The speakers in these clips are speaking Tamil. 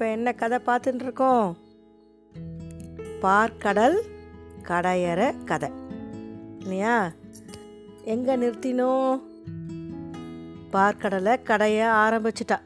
இப்போ என்ன கதை பார்த்துட்டு இருக்கோம்? பார்க்கடல் கடையற கதை. இல்லையா? எங்கே நிறுத்தினோம் பார்க்கடலை கடைய ஆரம்பிச்சிட்டா.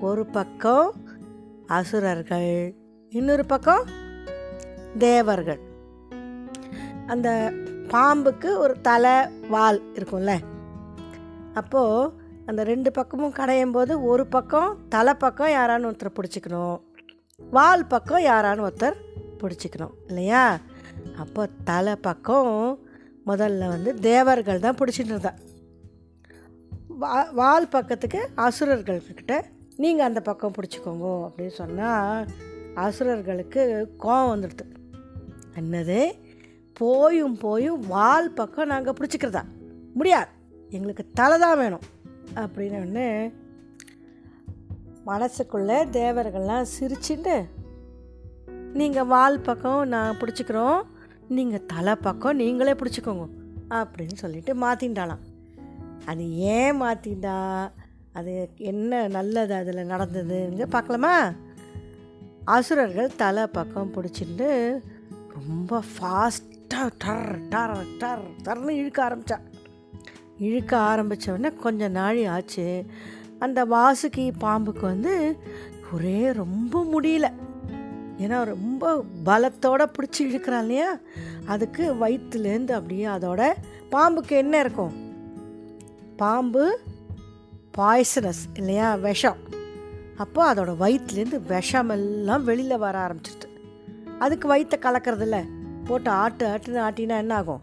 ஒரு பக்கம் அசுரர்கள் இன்னொரு பக்கம் தேவர்கள். அந்த பாம்புக்கு ஒரு தலை வால் இருக்கும்ல. அப்போது அந்த ரெண்டு பக்கமும் கடையும் போது ஒரு பக்கம் தலை பக்கம் யாரான்னு ஒருத்தர் பிடிச்சிக்கணும் வால் பக்கம் யாரான்னு ஒருத்தர் பிடிச்சிக்கணும் இல்லையா? அப்போ தலை பக்கம் முதல்ல வந்து தேவர்கள் தான் பிடிச்சிட்டு இருந்தா. வா வால் பக்கத்துக்கு அசுரர்கள்கிட்ட நீங்கள் அந்த பக்கம் பிடிச்சிக்கோங்க அப்படின்னு சொன்னால் அசுரர்களுக்கு கோவம் வந்துடுது. என்னது? போயும் போயும் வால் பக்கம் நாங்கள் பிடிச்சிக்கிறதா? முடியாது. எங்களுக்கு தலை தான் வேணும். அப்படின்னு மனசுக்குள்ளே தேவர்கள்லாம் சிரிச்சுட்டு நீங்கள் வால் பக்கம் நான் பிடிச்சிக்கிறோம் நீங்கள் தலை பக்கம் நீங்களே பிடிச்சிக்கோங்க அப்படின்னு சொல்லிட்டு மாற்றிண்டாலாம் அது ஏன் மாற்றிண்டா அது என்ன நல்லது அதில் நடந்ததுங்க பார்க்கலாமா? அசுரர்கள் தலை பக்கம் பிடிச்சிட்டு ரொம்ப ஃபாஸ்ட்டாக டர் டர் டர் டர்னு இழுக்க ஆரம்பித்தா இழுக்க ஆரம்பித்த கொஞ்சம் நாழி ஆச்சு. அந்த வாசுகி பாம்புக்கு வந்து ஒரே ரொம்ப முடியல. ஏன்னா ரொம்ப பலத்தோட பிடிச்சி இழுக்கிறான் இல்லையா? அதுக்கு வயிற்றுலேருந்து அப்படியே அதோட பாம்புக்கு என்ன இருக்கும்? பாம்பு பாய்சனஸ் இல்லையா? விஷம். அப்போ அதோடய வயிற்றுலேருந்து விஷமெல்லாம் வெளியில் வர ஆரம்பிச்சிருது அதுக்கு வயிற்றை கலக்கிறதில்ல. போட்டு ஆட்டு ஆட்டுன்னு ஆட்டினா என்ன ஆகும்?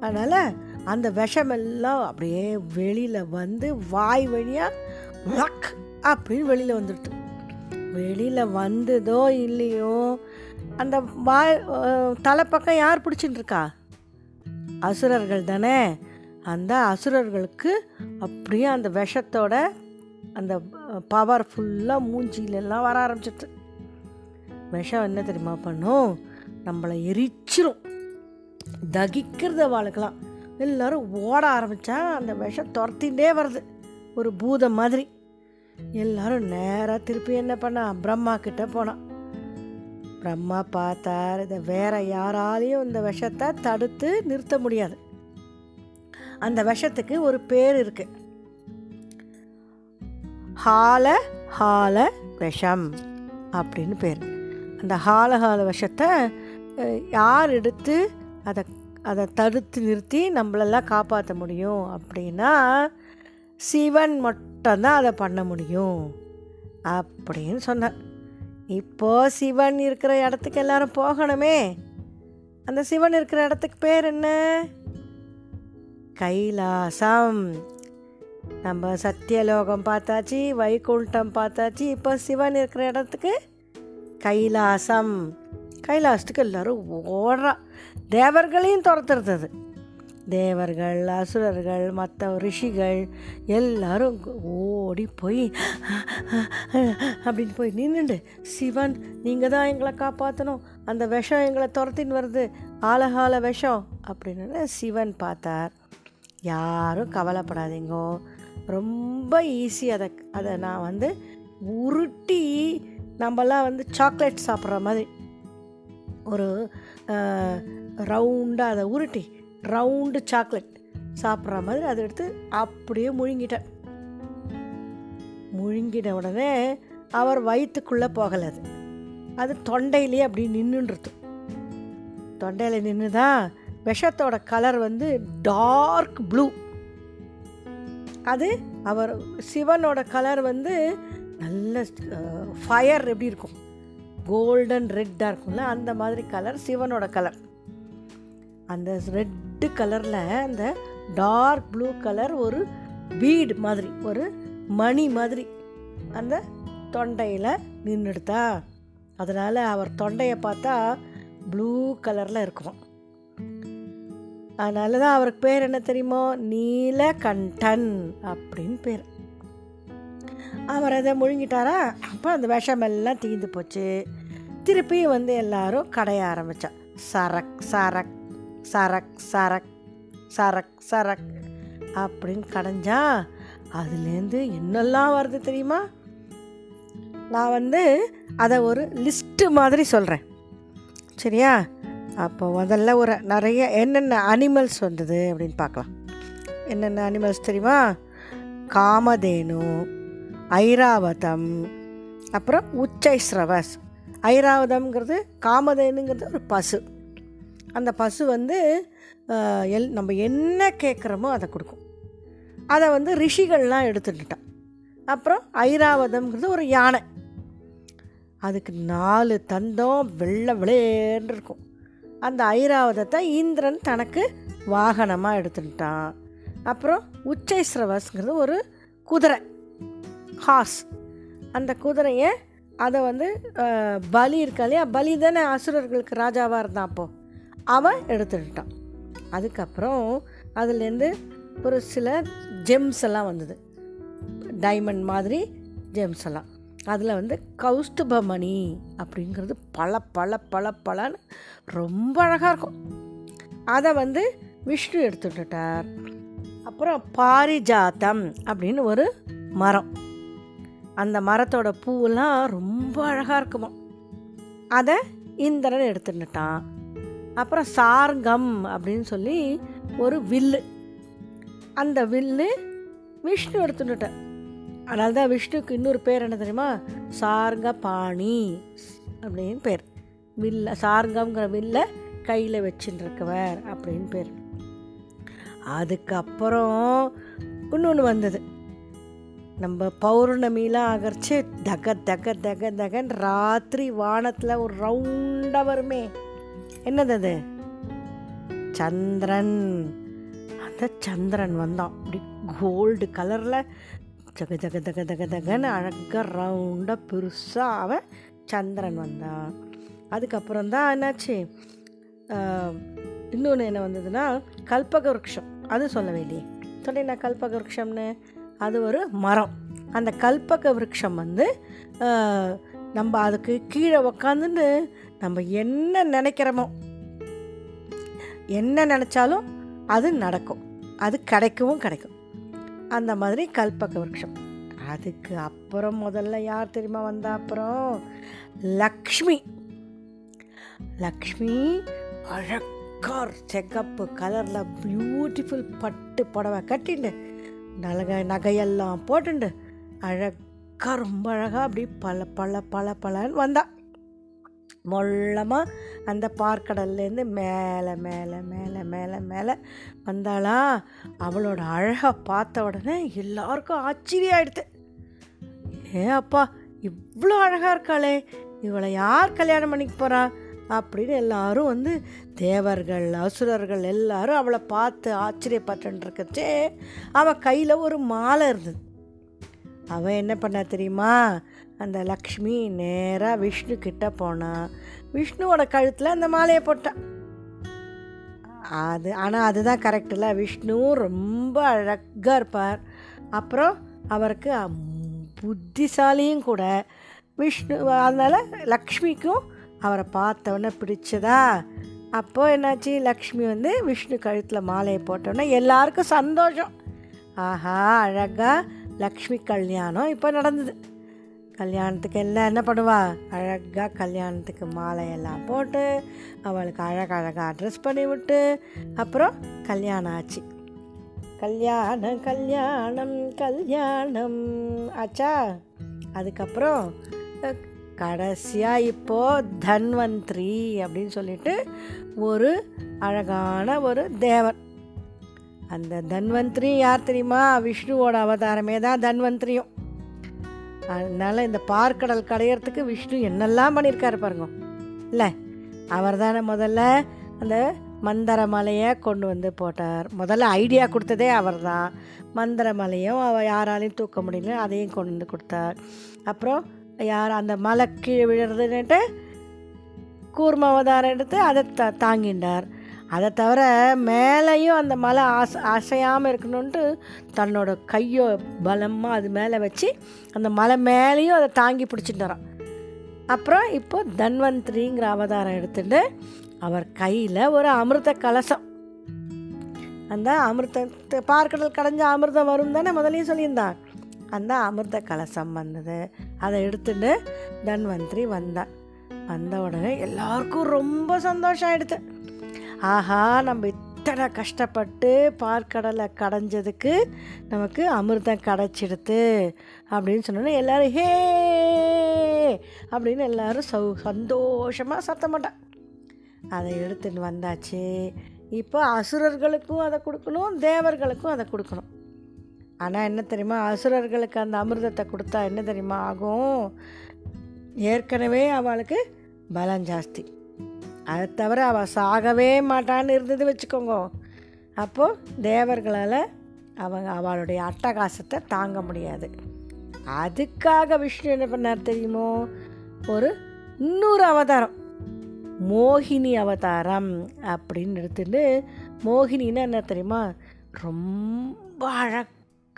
அதனால் அந்த விஷமெல்லாம் அப்படியே வெளியில் வந்து வாய் வழியாக லக் அப்படின்னு வெளியில் வந்துடுது. வெளியில் வந்ததோ இல்லையோ அந்த வாய் தலைப்பக்கம் யார் பிடிச்சிட்டு இருக்கா அசுரர்கள் தானே. அந்த அசுரர்களுக்கு அப்படியே அந்த விஷத்தோட அந்த பவர் ஃபுல்லாக மூஞ்சிலெல்லாம் வர ஆரம்பிச்சிட்டு விஷம் என்ன தெரியுமா பண்ணும்? நம்மளை எரிச்சிரும். தகிக்கிறத வாழ்க்கலாம் எல்லோரும் ஓட ஆரம்பித்தா அந்த விஷம் துரத்திகிட்டே வருது. ஒரு பூதம் மாதிரி. எல்லாரும் நேராக திருப்பி என்ன பண்ணா பிரம்மா கிட்ட போனான் பிரம்மா பார்த்தார் இதை வேற யாராலையும் இந்த விஷத்தை தடுத்து நிறுத்த முடியாது. அந்த விஷத்துக்கு ஒரு பேர் இருக்கு. ஹால ஹால விஷம் அப்படின்னு பேர். அந்த ஹால ஹால விஷத்தை யார் எடுத்து அதை அதை தடுத்து நிறுத்தி நம்மளெல்லாம் காப்பாற்ற முடியும். அப்படின்னா சிவன் மட்டும்தான் அதை பண்ண முடியும். அப்படின்னு சொன்னார். இப்போ சிவன் இருக்கிற இடத்துக்கு எல்லாரும் போகணுமே. அந்த சிவன் இருக்கிற இடத்துக்கு பேர் என்ன? கைலாசம். நம்ம சத்தியலோகம் பார்த்தாச்சு வைகுண்டம் பார்த்தாச்சு இப்போ சிவன் இருக்கிற இடத்துக்கு கைலாசம். கைலாசத்துக்கு எல்லோரும் ஓடுறா. தேவர்களையும் துரத்துறது தேவர்கள் அசுரர்கள் மற்ற ரிஷிகள் எல்லாரும் ஓடி போய் அப்படின்னு போய் நின்றுண்டு சிவன் நீங்கள் தான் எங்களை காப்பாற்றணும் அந்த விஷம் எங்களை துரத்தின்னு வருது. ஆலகால விஷம். அப்படின்னு சிவன் பார்த்தார். யாரும் கவலைப்படாதீங்கோ. ரொம்ப ஈஸி அதை அதை நான் வந்து உருட்டி நம்மலாம் வந்து சாக்லேட் சாப்பிட்ற மாதிரி. ஒரு ரவுண்டாக அதை உருட்டி ரவுண்டு சாக்லேட் சாப்பிட்ற மாதிரி அதை எடுத்து அப்படியே முழுங்கிட்டேன் முழுங்கின உடனே அவர் வயிற்றுக்குள்ளே போகலை அது. அது தொண்டையிலேயே அப்படி நின்றுன்றது. தொண்டையில் நின்று தான் விஷத்தோட கலர் வந்து டார்க் ப்ளூ அது அவர் சிவனோட கலர் வந்து நல்ல ஃபயர் எப்படி இருக்கும்? கோல்டன் ரெட்டாக இருக்கும்ல அந்த மாதிரி கலர் சிவனோட கலர் அந்த ரெட்டு கலரில் அந்த டார்க் ப்ளூ கலர் ஒரு பீடு மாதிரி ஒரு மணி மாதிரி அந்த தொண்டையில் நின்றுடுதா அதனால் அவர் தொண்டையை பார்த்தா ப்ளூ கலரில் இருக்கும். அதனால தான் அவருக்கு பேர் என்ன தெரியுமோ? நீலகண்டன் அப்படின்னு பேர். அவர் அதை முழுங்கிட்டாரா? அப்போ அந்த விஷமெல்லாம் தீந்து போச்சு. திருப்பியும் வந்து எல்லாரும் கடைய ஆரம்பித்தா சரக் சரக் சரக் சரக் சரக் சரக் அப்படின்னு கடைஞ்சா அதுலேருந்து என்னெல்லாம் வருது தெரியுமா? நான் வந்து அதை ஒரு லிஸ்ட்டு மாதிரி சொல்கிறேன் சரியா? அப்போ முதல்ல ஒரு நிறைய என்னென்ன அனிமல்ஸ் வந்தது அப்படின்னு பார்க்கலாம். என்னென்ன அனிமல்ஸ் தெரியுமா? காமதேனு ஐராவதம். அப்புறம் உச்சைஸ்ரவஸ். ஐராவதம்ங்கிறது காமதேனுங்கிறது ஒரு பசு. அந்த பசு வந்து எல் நம்ம என்ன கேட்குறோமோ அதை கொடுக்கும். அதை வந்து ரிஷிகள்லாம் எடுத்துட்டுட்டான் அப்புறம் ஐராவதம்ங்கிறது ஒரு யானை. அதுக்கு நாலு தந்தம் வெள்ளை விளையேன்னு இருக்கும். அந்த ஐராவதத்தை இந்திரன் தனக்கு வாகனமாக எடுத்துட்டான் அப்புறம் உச்சைஸ்ரவஸ்ங்கிறது ஒரு குதிரை. ஹார்ஸ் அந்த குதிரையை அதை வந்து பலி இருக்கா இல்லையா? பலி தானே அசுரர்களுக்கு ராஜாவாக இருந்தான் அப்போது அவன் எடுத்துக்கிட்டான். அதுக்கப்புறம் அதுலேருந்து ஒரு சில ஜெம்ஸ் எல்லாம் வந்தது. டைமண்ட் மாதிரி ஜெம்ஸ் எல்லாம். அதில் வந்து கௌஸ்துபமணி அப்படிங்கிறது பல பல பல பலன்னு ரொம்ப அழகாக இருக்கும். அதை வந்து விஷ்ணு எடுத்துட்டார் அப்புறம் பாரிஜாத்தம் அப்படின்னு ஒரு மரம். அந்த மரத்தோட பூவெல்லாம் ரொம்ப அழகாக இருக்குமா. அதை இந்திரன் எடுத்துட்டான் அப்புறம் சார்கம் அப்படின்னு சொல்லி ஒரு வில்லு. அந்த வில்லு விஷ்ணு எடுத்துட்டார் அதனால தான் விஷ்ணுக்கு இன்னொரு பேர் என்ன தெரியுமா? சார்ங்க பாணி அப்படின்னு பேர். வில்ல சார்கங்கிற வில்ல கையில் வச்சுருக்கவர் அப்படின்னு பேர். அதுக்கப்புறம் இன்னொன்று வந்தது. நம்ம பௌர்ணமிலாம் ஆகரிச்சு தக தக தக தகன் ராத்திரி வானத்தில் ஒரு ரவுண்டாக வருமே. என்னது அது? சந்திரன். அந்த சந்திரன் வந்தான். அப்படி கோல்டு கலரில் ஜக ஜக தக தக தகன்னு அழகாக ரவுண்டாக பெருசாக அவன் சந்திரன் வந்தான். அதுக்கப்புறம் தான் என்னாச்சு இன்னொன்று என்ன வந்ததுன்னா கல்பக விருட்சம் அது சொல்ல வேண்டிய நான் கல்பக விருட்சம்னு அது ஒரு மரம். அந்த கல்பக விருட்சம் வந்து நம்ம அதுக்கு கீழே உக்காந்துட்டு நம்ம என்ன நினைக்கிறோமோ என்ன நினச்சாலும் அது நடக்கும். அது கிடைக்கவும் கிடைக்கும். அந்த மாதிரி கல்பக விருட்சம். அதுக்கு அப்புறம் முதல்ல யார் தெரியுமா வந்தா? அப்புறம் லக்ஷ்மி. லக்ஷ்மி அழக்கார் செக்கப்பு கலரில் பியூட்டிஃபுல் பட்டு புடவை கட்டிண்டு நலக நகையெல்லாம் போட்டுண்டு. அழகாக ரொம்ப அழகாக அப்படி பல பல பல பலன்னு வந்தா. மொள்ளமாக அந்த பார்க்கடல்லேருந்து மேலே மேலே மேலே மேலே மேலே வந்தாளா? அவளோட அழகை பார்த்த உடனே எல்லாருக்கும் ஆச்சரியம் ஆயிடுது ஏ அப்பா இவ்வளோ அழகாக இருக்காளே. இவளை யார் கல்யாணம் பண்ணிக்க போகிறா அப்படின்னு எல்லாரும் வந்து தேவர்கள் அசுரர்கள் எல்லாரும் அவளை பார்த்து ஆச்சரியப்பட்டுருக்கச்சே அவள் கையில் ஒரு மாலை இருந்தது. அவன் என்ன பண்ணா தெரியுமா? அந்த லக்ஷ்மி நேராக விஷ்ணு கிட்ட போனான் விஷ்ணுவோட கழுத்தில் அந்த மாலையை போட்டான் அது ஆனால் அதுதான் கரெக்டில் விஷ்ணு ரொம்ப அழகாக இருப்பார். அப்புறம் அவருக்கு அம், புத்திசாலியும் கூட. விஷ்ணு அதனால் லக்ஷ்மிக்கும் அவரை பார்த்தவொடனே பிடிச்சதா? அப்போது என்னாச்சு? லக்ஷ்மி வந்து விஷ்ணு கழுத்தில் மாலையை போட்டோன்னே எல்லாருக்கும் சந்தோஷம். ஆஹா அழகாக லக்ஷ்மி கல்யாணம் இப்போ நடந்தது. கல்யாணத்துக்கு எல்லாம் என்ன பண்ணுவா? அழகாக கல்யாணத்துக்கு மாலையெல்லாம் போட்டு அவளுக்கு அழகழகாக ட்ரெஸ் பண்ணி விட்டு அப்புறம் கல்யாணம் ஆச்சு. கல்யாணம் கல்யாணம் கல்யாணம். ஆச்சா? அதுக்கப்புறம் கடைசியாக இப்போது தன்வந்திரி அப்படின்னு சொல்லிட்டு ஒரு அழகான ஒரு தேவன். அந்த தன்வந்திரி யார் தெரியுமா? விஷ்ணுவோட அவதாரமே தான் தன்வந்திரியும். அதனால் இந்த பார்க்கடல் கடையிறதுக்கு விஷ்ணு என்னெல்லாம் பண்ணியிருக்காரு பாருங்க. இல்லை அவர் தானே முதல்ல அந்த மந்தர மலையை கொண்டு வந்து போட்டார். முதல்ல ஐடியா கொடுத்ததே அவர் தான் மந்தர மலையும் அவள் யாராலையும் தூக்க முடியல அதையும் கொண்டு வந்து கொடுத்தார். அப்புறம் யார் அந்த மலை கீழே விழுறதுன்னுட்டு கூர்ம அவதாரம் எடுத்து அதை த தாங்கிண்டார் அதை தவிர மேலேயும் அந்த மலை ஆச அசையாமல் இருக்கணுன்ட்டு தன்னோட கையோ பலமாக அது மேலே வச்சு அந்த மலை மேலேயும் அதை தாங்கி பிடிச்சிட்டுறான் அப்புறம் இப்போது தன்வந்திரிங்கிற அவதாரம் எடுத்துட்டு அவர் கையில் ஒரு அமிர்த கலசம். அந்த அமிர்தத்தை பார்க்கடல் கடைஞ்ச அமிர்தம் வரும் தானே முதலையும் சொல்லியிருந்தான். அந்த அமிர்த கலசம் வந்தது. அதை எடுத்துட்டு தன்வந்திரி வந்தான் வந்த. உடனே எல்லாருக்கும் ரொம்ப சந்தோஷம் ஆகிடுது ஆஹா நம்ம இத்தனை கஷ்டப்பட்டு பார்க்கடலை கடைஞ்சதுக்கு நமக்கு அமிர்தம் கிடச்சிடுது அப்படின்னு சொன்னோன்னே எல்லோரும் ஹே! அப்படின்னு எல்லோரும் சௌ சந்தோஷமாக சத்தம் மாட்டான் அதை எடுத்துன்னு வந்தாச்சு. இப்போ அசுரர்களுக்கும் அதை கொடுக்கணும் தேவர்களுக்கும் அதை கொடுக்கணும். ஆனால் என்ன தெரியுமா? அசுரர்களுக்கு அந்த அமிர்தத்தை கொடுத்தா என்ன தெரியுமா ஆகும்? ஏற்கனவே அவளுக்கு பலம் ஜாஸ்தி. அதை தவிர அவள் சாகவே மாட்டான்னு இருந்தது வச்சுக்கோங்க. அப்போது தேவர்களால் அவங்க அவளுடைய அட்டகாசத்தை தாங்க முடியாது. அதுக்காக விஷ்ணு என்ன பண்ணார் தெரியுமோ? ஒரு இன்னொரு அவதாரம். மோகினி அவதாரம் அப்படின்னு எடுத்துட்டு மோகினின்னா என்ன தெரியுமா? ரொம்ப அழகாக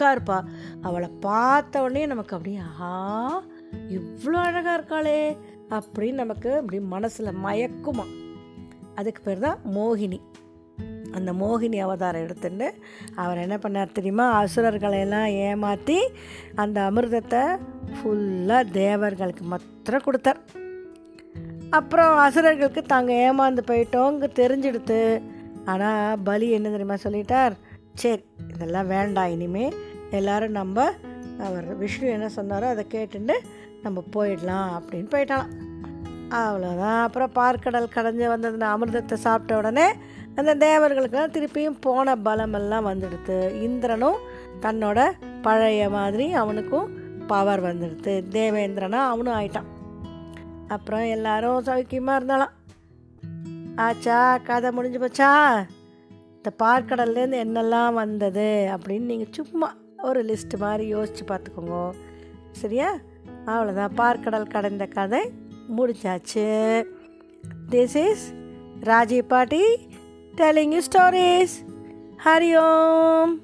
இருப்பா. அவளை பார்த்த உடனே நமக்கு அப்படியே ஆஹா இவ்வளோ அழகாக இருக்காளே அப்படின்னு நமக்கு அப்படி மனசில் மயக்குமா. அதுக்கு பேர் தான் மோகினி. அந்த மோகினி அவதாரம் எடுத்துட்டு அவர் என்ன பண்ணார் தெரியுமா? அசுரர்களை எல்லாம் ஏமாற்றி அந்த அமிர்தத்தை ஃபுல்லாக தேவர்களுக்கு மாத்திரம் கொடுத்தார். அப்புறம் அசுரர்களுக்கு தாங்க ஏமாந்து போயிட்டோங்க தெரிஞ்சிடுத்து. ஆனால் பலி என்ன தெரியுமா சொல்லிட்டார்? சரி இதெல்லாம் வேண்டாம். இனிமே எல்லாரும் நம்ம அவர் விஷ்ணு என்ன சொன்னாரோ அதை கேட்டுட்டு நம்ம போயிடலாம் அப்படின்னு போயிட்டாலாம் அவ்வளோதான் அப்புறம் பார்க்கடல் கடைஞ்சு வந்தது அமிர்தத்தை சாப்பிட்ட உடனே அந்த தேவர்களுக்கெல்லாம் திருப்பியும் போன பலமெல்லாம் வந்துடுது இந்திரனும் தன்னோட பழைய மாதிரி அவனுக்கும் பவர் வந்துடுது தேவேந்திரனா அவனும் ஆயிட்டான். அப்புறம் எல்லாரும் சௌக்கியமாக இருந்தாலாம் ஆச்சா கதை முடிஞ்சு போச்சா? இந்த பார்க்கடல்லேருந்து என்னெல்லாம் வந்தது அப்படின்னு நீங்கள் சும்மா ஒரு லிஸ்ட்டு மாதிரி யோசித்து பார்த்துக்கோங்க. சரியா? அவ்வளோதான். பார்க்கடல் கடந்த கதை முடிஞ்சாச்சு. This is Rajiv paati telling you stories. Hari Om.